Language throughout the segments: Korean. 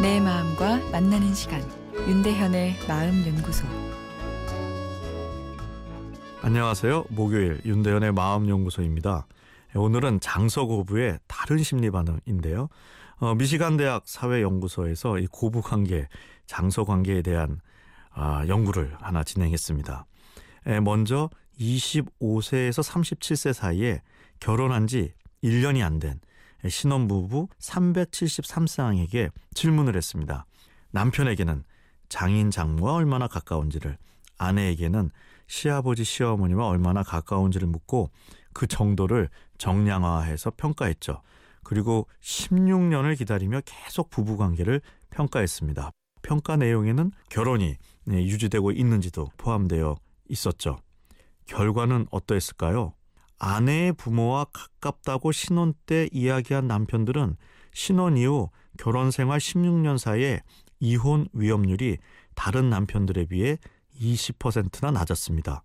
내 마음과 만나는 시간 윤대현의 마음 연구소 안녕하세요. 목요일 윤대현의 마음 연구소입니다. 오늘은 장서고부의 다른 심리 반응인데요. 어, 미시간 대학 사회 연구소에서 이 고부 관계, 장서 관계에 대한 아, 연구를 하나 진행했습니다. 에, 먼저 25세에서 37세 사이에 결혼한 지 1년이 안 된 신혼부부 373쌍에게 질문을 했습니다. 남편에게는 장인 장모와 얼마나 가까운지를 아내에게는 시아버지 시어머니와 얼마나 가까운지를 묻고 그 정도를 정량화해서 평가했죠. 그리고 16년을 기다리며 계속 부부 관계를 평가했습니다. 평가 내용에는 결혼이 네, 유지되고 있는지도 포함되어 있었죠. 결과는 어떠했을까요? 아내의 부모와 가깝다고 신혼 때 이야기한 남편들은 신혼 이후 결혼 생활 16년 사이에 이혼 위험률이 다른 남편들에 비해 20%나 낮았습니다.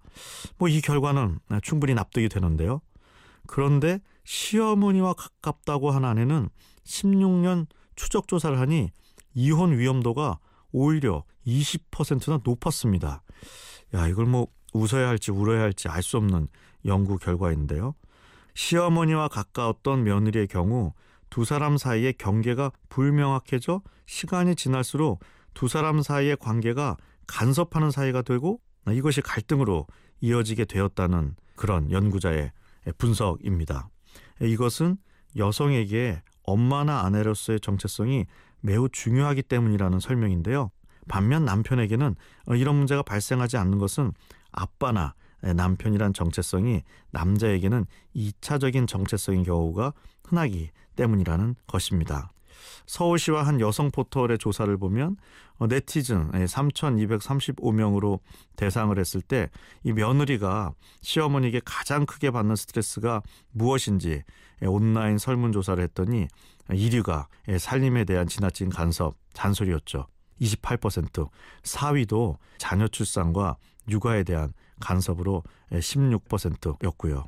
뭐 이 결과는 충분히 납득이 되는데요. 그런데 시어머니와 가깝다고 한 아내는 16년 추적 조사를 하니 이혼 위험도가 오히려 20%나 높았습니다. 야, 이걸 뭐 웃어야 할지 울어야 할지 알 수 없는 연구 결과인데요. 시어머니와 가까웠던 며느리의 경우 두 사람 사이의 경계가 불명확해져 시간이 지날수록 두 사람 사이의 관계가 간섭하는 사이가 되고 이것이 갈등으로 이어지게 되었다는 그런 연구자의 분석입니다. 이것은 여성에게 엄마나 아내로서의 정체성이 매우 중요하기 때문이라는 설명인데요. 반면 남편에게는 이런 문제가 발생하지 않는 것은 아빠나 남편이란 정체성이 남자에게는 2차적인 정체성인 경우가 흔하기 때문이라는 것입니다. 서울시와 한 여성 포털의 조사를 보면 네티즌 3,235명으로 대상을 했을 때 이 며느리가 시어머니에게 가장 크게 받는 스트레스가 무엇인지 온라인 설문조사를 했더니 1위가 살림에 대한 지나친 간섭, 잔소리였죠. 28% 4위도 자녀 출산과 육아에 대한 간섭으로 16%였고요.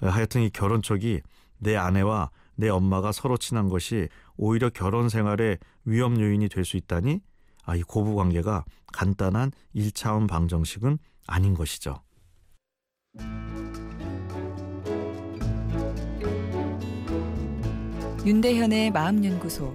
하여튼 이 결혼 촉이 내 아내와 내 엄마가 서로 친한 것이 오히려 결혼 생활의 위험 요인이 될 수 있다니 아, 이 고부 관계가 간단한 1차원 방정식은 아닌 것이죠. 윤대현의 마음연구소